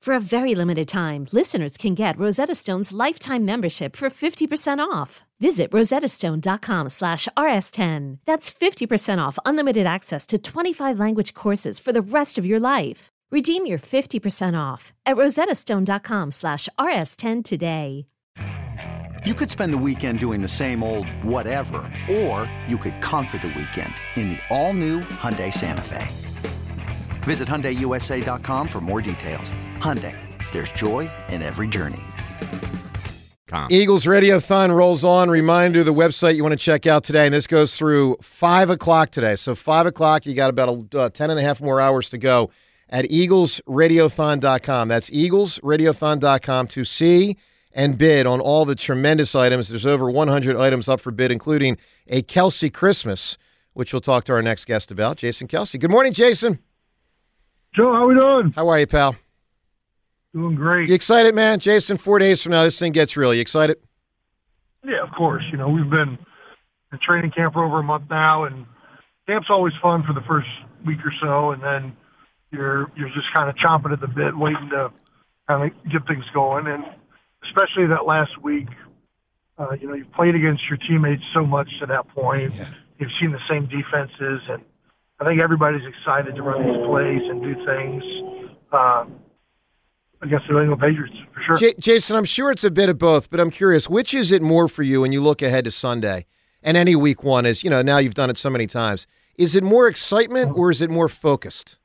For a very limited time, listeners can get Rosetta Stone's lifetime membership for 50% off. Visit rosettastone.com slash rs10. That's 50% off unlimited access to 25 language courses for the rest of your life. Redeem your 50% off at rosettastone.com slash rs10 today. You could spend the weekend doing the same old whatever, or you could conquer the weekend in the all-new Hyundai Santa Fe. Visit HyundaiUSA.com for more details. Hyundai, there's joy in every journey. Eagles Radiothon rolls on. Reminder the website you want to check out today, and this goes through 5 o'clock today. So 5 o'clock, you got about uh, 10 and a half more hours to go at eaglesradiothon.com. That's eaglesradiothon.com to see and bid on all the tremendous items. There's over 100 items up for bid, including a Kelce Christmas, which we'll talk to our next guest about, Jason Kelce. Good morning, Jason. Joe, how we doing? How are you, pal? Doing great. You excited, man? Jason, four days from now, this thing gets real. You excited? Yeah, of course. You know, we've been in training camp for over a month now, and camp's always fun for the first week or so, and then you're you're just kind of chomping at the bit, waiting to kind of get things going. And especially that last week, uh, you know, you've played against your teammates so much to that point. Yeah. You've seen the same defenses, and I think everybody's excited to run these plays and do things. Uh, against the New England Patriots, for sure. J- Jason, I'm sure it's a bit of both, but I'm curious, which is it more for you when you look ahead to Sunday and any week one is, you know, now you've done it so many times. Is it more excitement or is it more focused?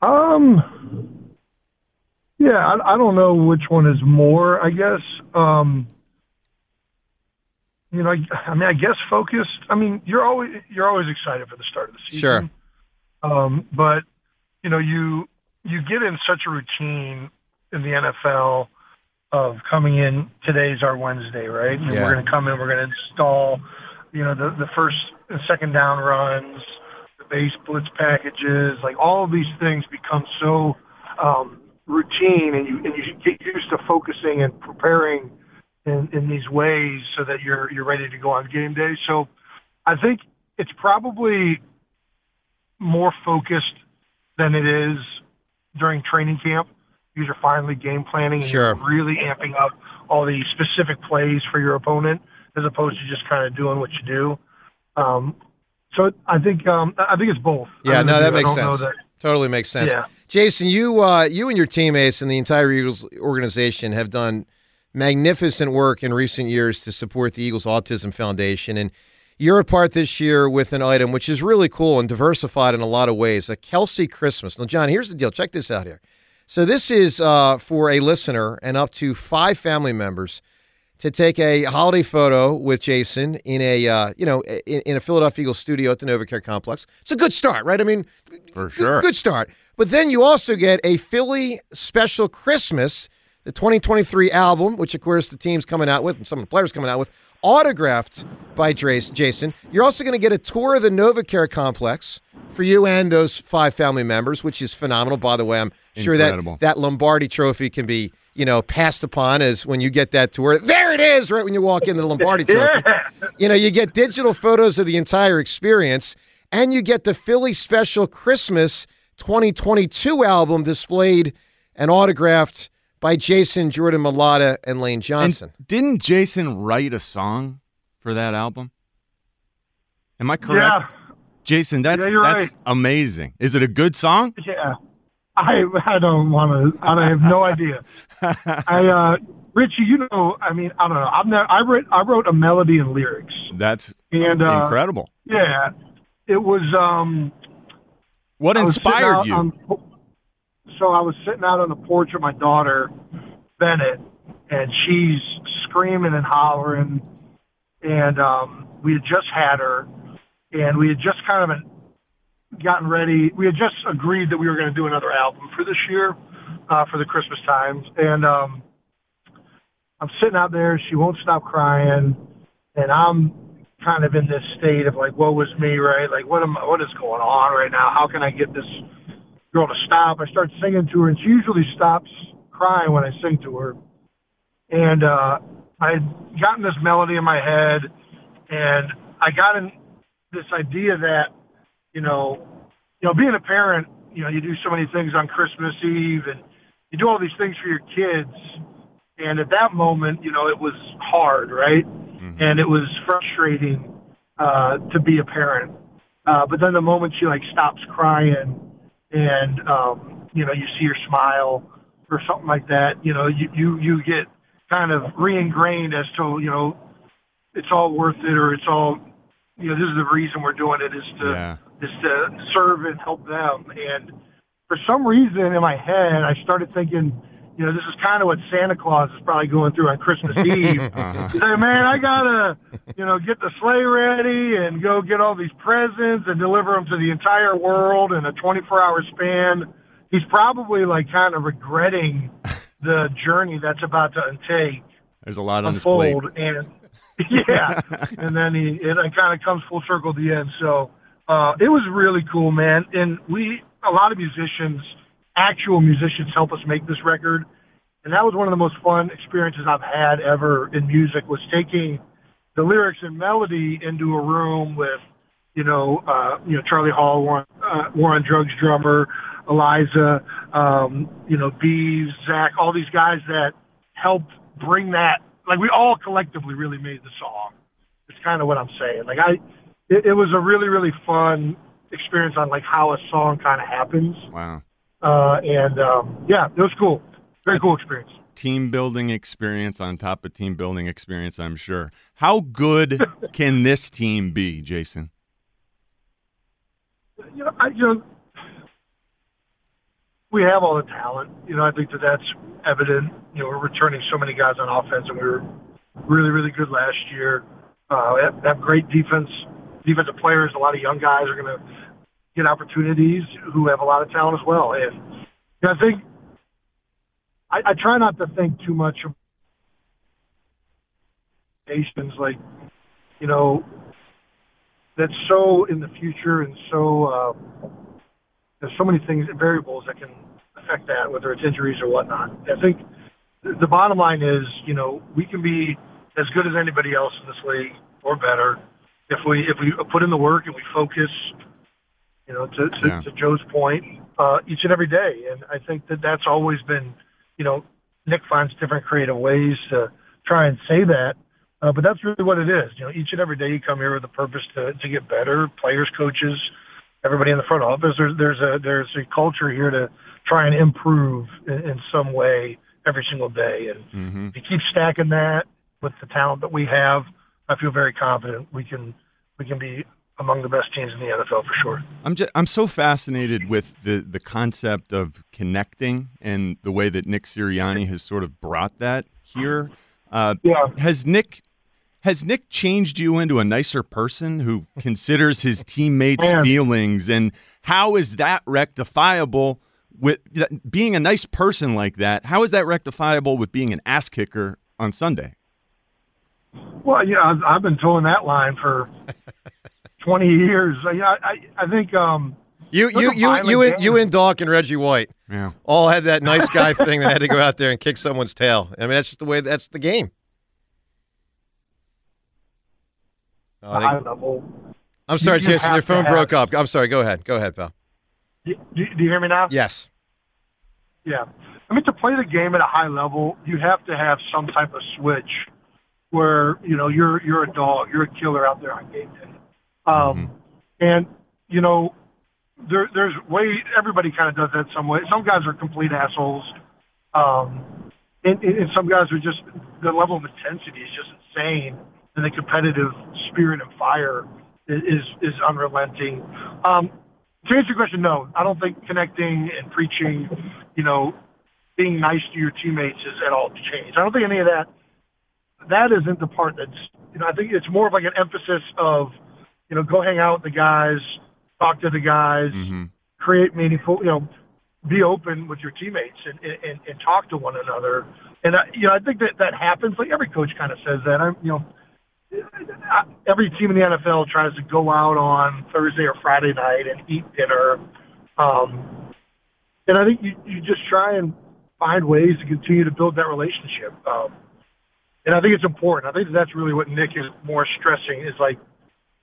Um, yeah, I, I don't know which one is more. I guess, um, you know, I, I mean, I guess focused. I mean, you're always you're always excited for the start of the season. Sure. Um, but you know, you you get in such a routine in the NFL of coming in. Today's our Wednesday, right? And Yeah. we're going to come in. We're going to install, you know, the the first and second down runs, the base blitz packages, like all of these things become so um, routine, and you and you get used to focusing and preparing in, in these ways so that you're you're ready to go on game day. So, I think it's probably more focused than it is during training camp because you're finally game planning and Sure. really amping up all the specific plays for your opponent as opposed to just kind of doing what you do. Um, so I think um, I think it's both. Yeah, no, that. Makes sense. that- Totally makes sense. Yeah. Jason, you uh, you and your teammates and the entire Eagles organization have done magnificent work in recent years to support the Eagles Autism Foundation, and you're a part this year with an item which is really cool and diversified in a lot of ways. A Kelce Christmas. Now, John, here's the deal. Check this out here. So this is uh, for a listener and up to five family members to take a holiday photo with Jason in a uh, you know in, in a Philadelphia Eagles studio at the NovaCare complex. It's a good start, right? I mean, For good- sure. good start. But then you also get a Philly special Christmas, the 2023 album, which of course the team's coming out with and some of the players coming out with, autographed by Drace, Jason. You're also going to get a tour of the NovaCare complex for you and those five family members, which is phenomenal. By the way, I'm sure that Incredible. that Lombardi trophy can be, you know, passed upon as when you get that tour. There it is, right when you walk in the Lombardi trophy. yeah. You know, you get digital photos of the entire experience, and you get the Philly Special Christmas 2022 album displayed and autographed by Jason Jordan Mailata and Lane Johnson. And didn't Jason write a song for that album? Am I correct? Yeah. Jason, that's Yeah, that's right. amazing. Is it a good song? Yeah. I I don't want to. I have no idea. I uh, Richie, you know, I mean, I don't know. I've never. I wrote I wrote a melody and lyrics, That's and uh, incredible. yeah, it was. um What I was sitting inspired out you? on- so I was sitting out on the porch with my daughter, Bennett, and she's screaming and hollering, and um, we had just had her, and we had just kind of gotten ready. We had just agreed that we were going to do another album for this year, uh, for the Christmas times, and um, I'm sitting out there. She won't stop crying, and I'm kind of in this state of like, what was me, right? Like, what am what is going on right now? How can I get this girl to stop? I start singing to her, and she usually stops crying when I sing to her. And uh, I had gotten this melody in my head, and I got in this idea that, you know, you know, being a parent, you know, you do so many things on Christmas Eve, and you do all these things for your kids. And at that moment, you know, it was hard, right? And it was frustrating uh, to be a parent. Uh, but then the moment she like stops crying, and um, you know, you see her smile or something like that, you know, you you you get kind of re-ingrained as to you know, it's all worth it, or it's all, you know, this is the reason we're doing it is to Yeah. is to serve and help them. And for some reason in my head, I started thinking, you know, this is kind of what Santa Claus is probably going through on Christmas Eve. Uh-huh. He's like, man, I gotta, you know, get the sleigh ready and go get all these presents and deliver them to the entire world in a 24-hour span. He's probably like kind of regretting the journey that's about to take There's a lot on his plate. unfold and yeah and then he it kind of comes full circle at the end so uh it was really cool man and we a lot of musicians actual musicians help us make this record. And that was one of the most fun experiences i've had ever in music was taking the lyrics and melody into a room with you know uh you know charlie hall Warren, uh, war on drugs drummer eliza um you know bees zach all these guys that helped bring that like we all collectively really made the song. It's kind of what i'm saying. Like i it, it was a really really fun experience on like how a song kind of happens. Wow. Uh and um yeah it was cool very cool experience Team building experience on top of team building experience, I'm sure. How good can this team be, Jason? you know, I, you know, we have all the talent. You know, I think that that's evident. You know, we're returning so many guys on offense, and we were really, really good last year. Uh, we have, have great defense, defensive players. A lot of young guys are going to get opportunities who have a lot of talent as well. And you know, I think I, I try not to think too much of nations like, you know, that's so in the future and so uh, there's so many things variables that can affect that, whether it's injuries or whatnot. I think the bottom line is, you know, we can be as good as anybody else in this league or better if we if we put in the work and we focus. You know, to to, Yeah. to Joe's point, uh, each and every day, and I think that that's always been, you know, Nick finds different creative ways to try and say that, uh, but that's really what it is. You know, each and every day you come here with a purpose to to get better. Players, coaches, everybody in the front office. There's there's a there's a culture here to try and improve in, in some way every single day. And Mm-hmm. if you keep stacking that with the talent that we have, I feel very confident we can we can be among the best teams in the NFL for sure. I'm just I'm so fascinated with the the concept of connecting and the way that Nick Sirianni has sort of brought that here. Uh, Yeah. Has Nick has Nick changed you into a nicer person who considers his teammates' Man. feelings, and how is that rectifiable? With being a nice person like that, how is that rectifiable with being an ass kicker on Sunday? Well, yeah, I've, I've been towing that line for 20 years. I, I, I think um, You you you you and games. you and Doc and Reggie White Yeah. all had that nice guy thing that had to go out there and kick someone's tail. I mean, that's just the way. That's the game. Oh, I think- high level. I'm sorry, you Jason. Your have to phone have- broke up. I'm sorry. Go ahead. Go ahead, pal. Do, do you hear me now? Yes. Yeah. I mean, to play the game at a high level, you have to have some type of switch where you know you're you're a dog, you're a killer out there on game day. Um, mm-hmm. And you know, there, there's way everybody kind of does that some way. Some guys are complete assholes, um, and, and some guys are just the level of intensity is just insane, and the competitive spirit and fire is is unrelenting. Um, to answer your question, no, I don't think connecting and preaching, you know, being nice to your teammates is at all changed. I don't think any of that. That isn't the part that's, you know, I think it's more of like an emphasis of, you know, go hang out with the guys, talk to the guys, mm-hmm. create meaningful, you know, be open with your teammates and, and, and talk to one another. And, I, you know, I think that that happens. Like every coach kind of says that. I'm, you know, every team in the NFL tries to go out on Thursday or Friday night and eat dinner. Um, and I think you, you just try and find ways to continue to build that relationship. Um, and I think it's important. I think that's really what Nick is more stressing is like,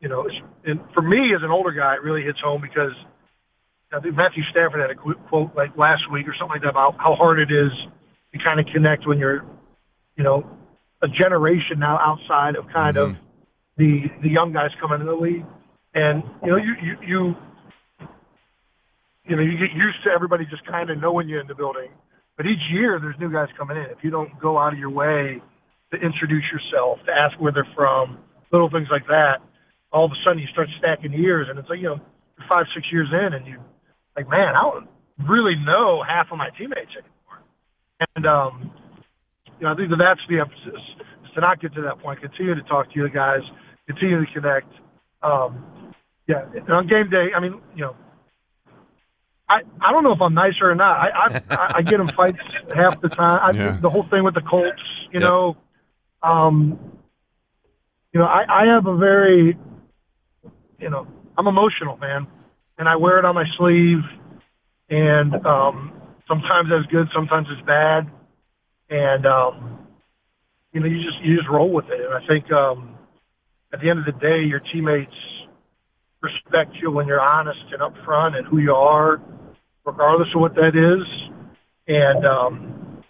you know, and for me as an older guy, it really hits home because I think Matthew Stafford had a quote like last week or something like that about how hard it is to kind of connect when you're, you know, a generation now outside of kind mm-hmm. of the the young guys coming in the league, and you know you you you you know you get used to everybody just kind of knowing you in the building, but each year there's new guys coming in. If you don't go out of your way to introduce yourself, to ask where they're from, little things like that, all of a sudden you start stacking years, and it's like you know five six years in, and you like man I don't really know half of my teammates anymore, and um you know, I think that that's the emphasis is to not get to that point. Continue to talk to the guys, continue to connect. Um, yeah, and on game day, I mean, you know, I I don't know if I'm nicer or not. I I, I get in fights half the time. I, yeah. The whole thing with the Colts, you yep. know, um, you know, I I have a very, you know, I'm emotional, man, and I wear it on my sleeve, and um, sometimes that's good, sometimes it's bad and um, you know you just you just roll with it. And I think um, at the end of the day, your teammates respect you when you're honest and upfront and who you are, regardless of what that is. And um,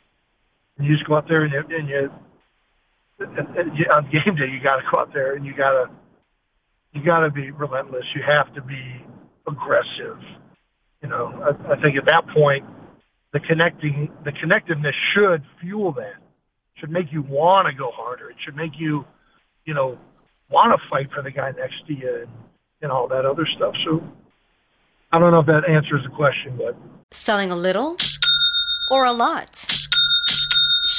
you just go out there and you, and you, and, you on game day you got to go out there and you got to you got to be relentless. You have to be aggressive. You know, I, I think at that point the connecting, the connectiveness should fuel that. Should make you want to go harder. It should make you, you know, want to fight for the guy next to you and, and all that other stuff. So I don't know if that answers the question, but selling a little or a lot.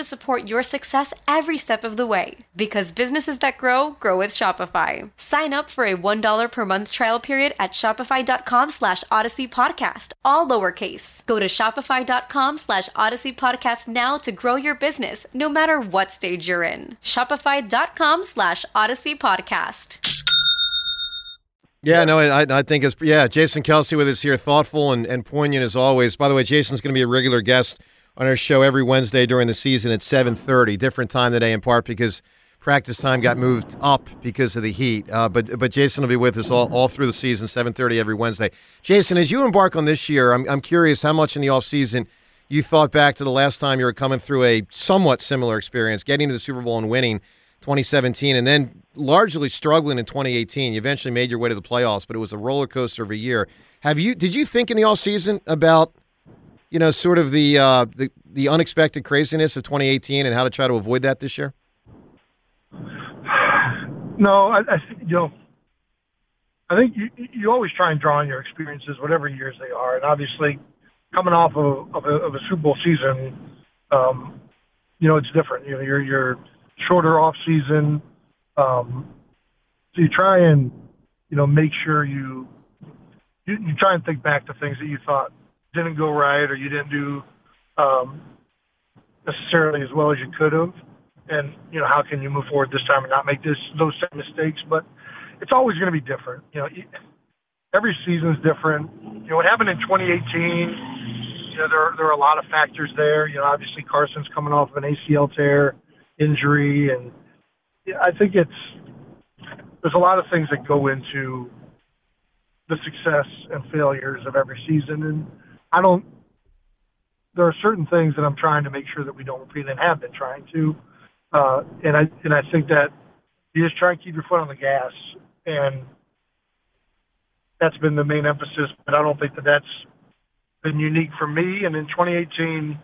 to support your success every step of the way. Because businesses that grow, grow with Shopify. Sign up for a $1 per month trial period at shopify.com slash odyssey podcast, all lowercase. Go to shopify.com slash odyssey podcast now to grow your business, no matter what stage you're in. Shopify.com slash odyssey podcast. Yeah, no, I, I think it's, yeah, Jason Kelce with us here, thoughtful and, and poignant as always. By the way, Jason's going to be a regular guest on our show every Wednesday during the season at 7.30, different time today in part because – practice time got moved up because of the heat. Uh, but but Jason will be with us all, all through the season, 7:30 every Wednesday. Jason, as you embark on this year, I'm I'm curious how much in the off season you thought back to the last time you were coming through a somewhat similar experience, getting to the Super Bowl and winning 2017, and then largely struggling in 2018. You eventually made your way to the playoffs, but it was a roller coaster of a year. Have you? Did you think in the off season about you know, sort of the uh, the the unexpected craziness of 2018 and how to try to avoid that this year? No, I, I you know, I think you you always try and draw on your experiences, whatever years they are, and obviously, coming off of of a, of a Super Bowl season, um, you know, it's different. You know, you're you're shorter off season, um, so you try and you know make sure you, you you try and think back to things that you thought didn't go right or you didn't do um, necessarily as well as you could have, and you know how can you move forward this time and not make this those same mistakes. But it's always going to be different. You know, every season is different. You know what happened in 2018. You know there there are a lot of factors there. You know, obviously Carson's coming off of an ACL tear injury, and I think it's there's a lot of things that go into the success and failures of every season, and I don't there are certain things that I'm trying to make sure that we don't repeat and have been trying to. Uh, and I and I think that you just try and keep your foot on the gas, and that's been the main emphasis. But I don't think that that's been unique for me. And in 2018,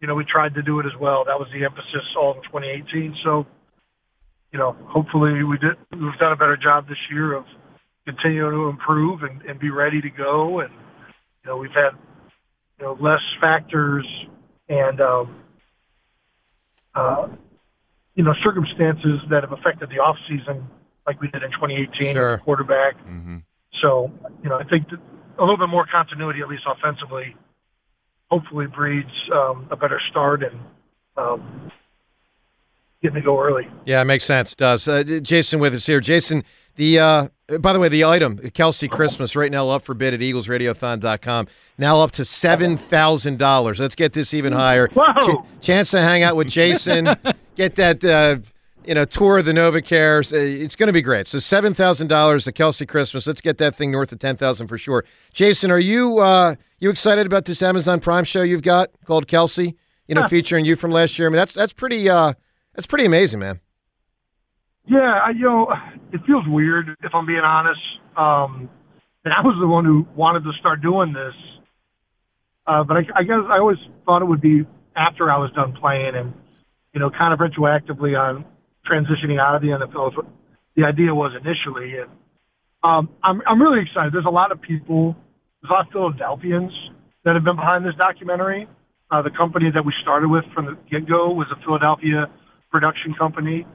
you know, we tried to do it as well. That was the emphasis all in 2018. So, you know, hopefully we did. We've done a better job this year of continuing to improve and, and be ready to go. And you know, we've had you know, less factors and, um, uh, you know, circumstances that have affected the off season, like we did in 2018 sure. quarterback. Mm-hmm. So, you know, I think a little bit more continuity, at least offensively, hopefully breeds um, a better start and um, getting to go early. Yeah, it makes sense. It does. Uh, Jason with us here. Jason, the uh, by the way, the item Kelce Christmas right now up for bid at EaglesRadiothon.com. Now up to seven thousand dollars. Let's get this even higher. Whoa! Ch- chance to hang out with Jason, get that uh, you know tour of the NovaCare. Uh, it's going to be great. So seven thousand dollars the Kelce Christmas. Let's get that thing north of ten thousand for sure. Jason, are you uh, you excited about this Amazon Prime show you've got called Kelce? You know, featuring you from last year. I mean, that's that's pretty uh, that's pretty amazing, man. Yeah, I, you know, it feels weird if I'm being honest. Um, and I was the one who wanted to start doing this, uh, but I, I guess I always thought it would be after I was done playing, and you know, kind of retroactively on transitioning out of the NFL. Is what the idea was initially, and um, I'm I'm really excited. There's a lot of people, there's a lot of Philadelphians that have been behind this documentary. Uh, the company that we started with from the get go was a Philadelphia production company.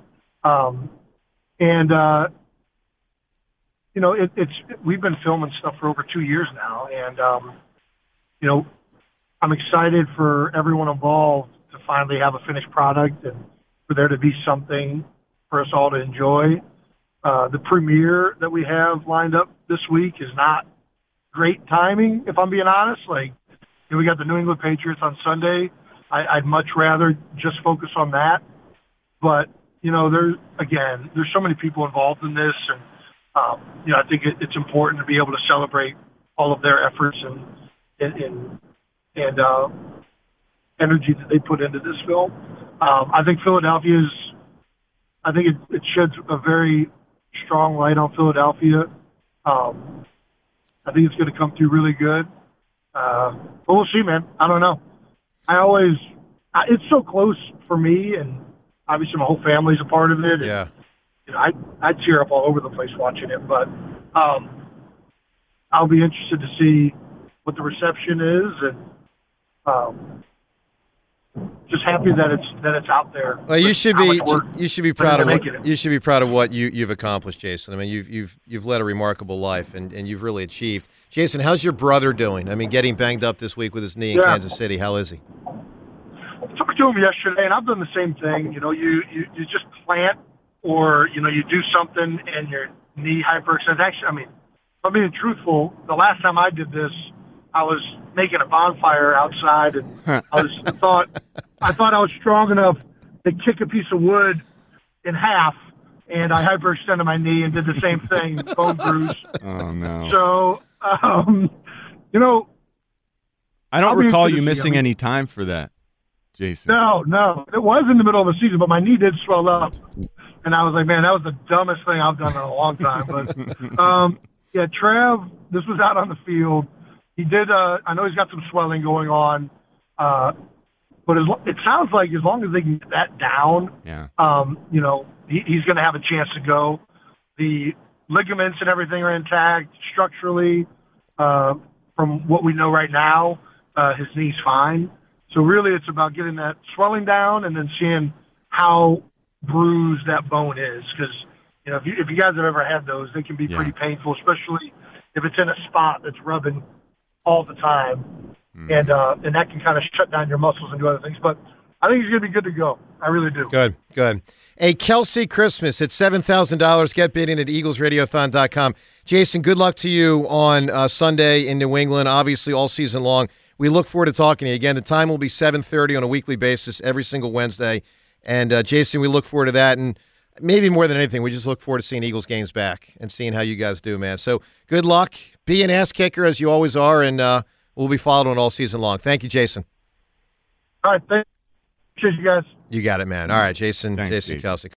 Um, and, uh, you know, it, it's, we've been filming stuff for over two years now. And, um, you know, I'm excited for everyone involved to finally have a finished product and for there to be something for us all to enjoy. Uh, the premiere that we have lined up this week is not great timing, if I'm being honest. Like, you know, we got the New England Patriots on Sunday. I, I'd much rather just focus on that. But you know, there again, there's so many people involved in this, and um, you know, I think it, it's important to be able to celebrate all of their efforts and and and, and uh, energy that they put into this film. Um, I think Philadelphia's, I think it, it sheds a very strong light on Philadelphia. Um, I think it's going to come through really good. Uh, but we'll see, man. I don't know. I always, I, it's so close for me, and obviously my whole family's a part of it. Yeah. And, you know, I I tear up all over the place watching it, but um, I'll be interested to see what the reception is, and um, just happy that it's that it's out there. Well, you should be you should be proud of what you should be proud of what you you've accomplished, Jason. I mean, you've you've you've led a remarkable life and, and you've really achieved. Jason, how's your brother doing? I mean, getting banged up this week with his knee in Yeah. Kansas City. How is he? Talked to him yesterday, and I've done the same thing. You know, you you, you just plant, or you know, you do something, and your knee hyperextends. Actually, I mean, if I'm being truthful. The last time I did this, I was making a bonfire outside, and I was I thought I thought I was strong enough to kick a piece of wood in half, and I hyperextended my knee and did the same thing, bone bruise. Oh no! So, um, you know, I don't I'll recall you. I missing any time for that, Jason. No, no. It was in the middle of the season, but my knee did swell up. And I was like, man, that was the dumbest thing I've done in a long time. But um, yeah, Trev, this was out on the field. he did. Uh, I know he's got some swelling going on, uh, but as, lo- it sounds like as long as they can get that down, Yeah. um, you know, he, he's going to have a chance to go. The ligaments and everything are intact structurally. Uh, from what we know right now, uh, his knee's fine. So really, it's about getting that swelling down and then seeing how bruised that bone is. Because you know, if you, if you guys have ever had those, they can be Yeah. pretty painful, especially if it's in a spot that's rubbing all the time, and uh, and that can kind of shut down your muscles and do other things. But I think he's going to be good to go. I really do. Good, good. A Kelce Christmas at $7,000. Get bidding at eaglesradiothon.com. Jason, good luck to you on uh, Sunday in New England, obviously all season long. We look forward to talking to you. Again, the time will be 7.30 on a weekly basis every single Wednesday. And, uh, Jason, we look forward to that. And maybe more than anything, we just look forward to seeing Eagles games back and seeing how you guys do, man. So good luck. Be an ass kicker as you always are, and uh, we'll be following all season long. Thank you, Jason. All right, thank Appreciate you guys. You got it, man. All right, Jason, Thanks, Jason Jason. Kelce.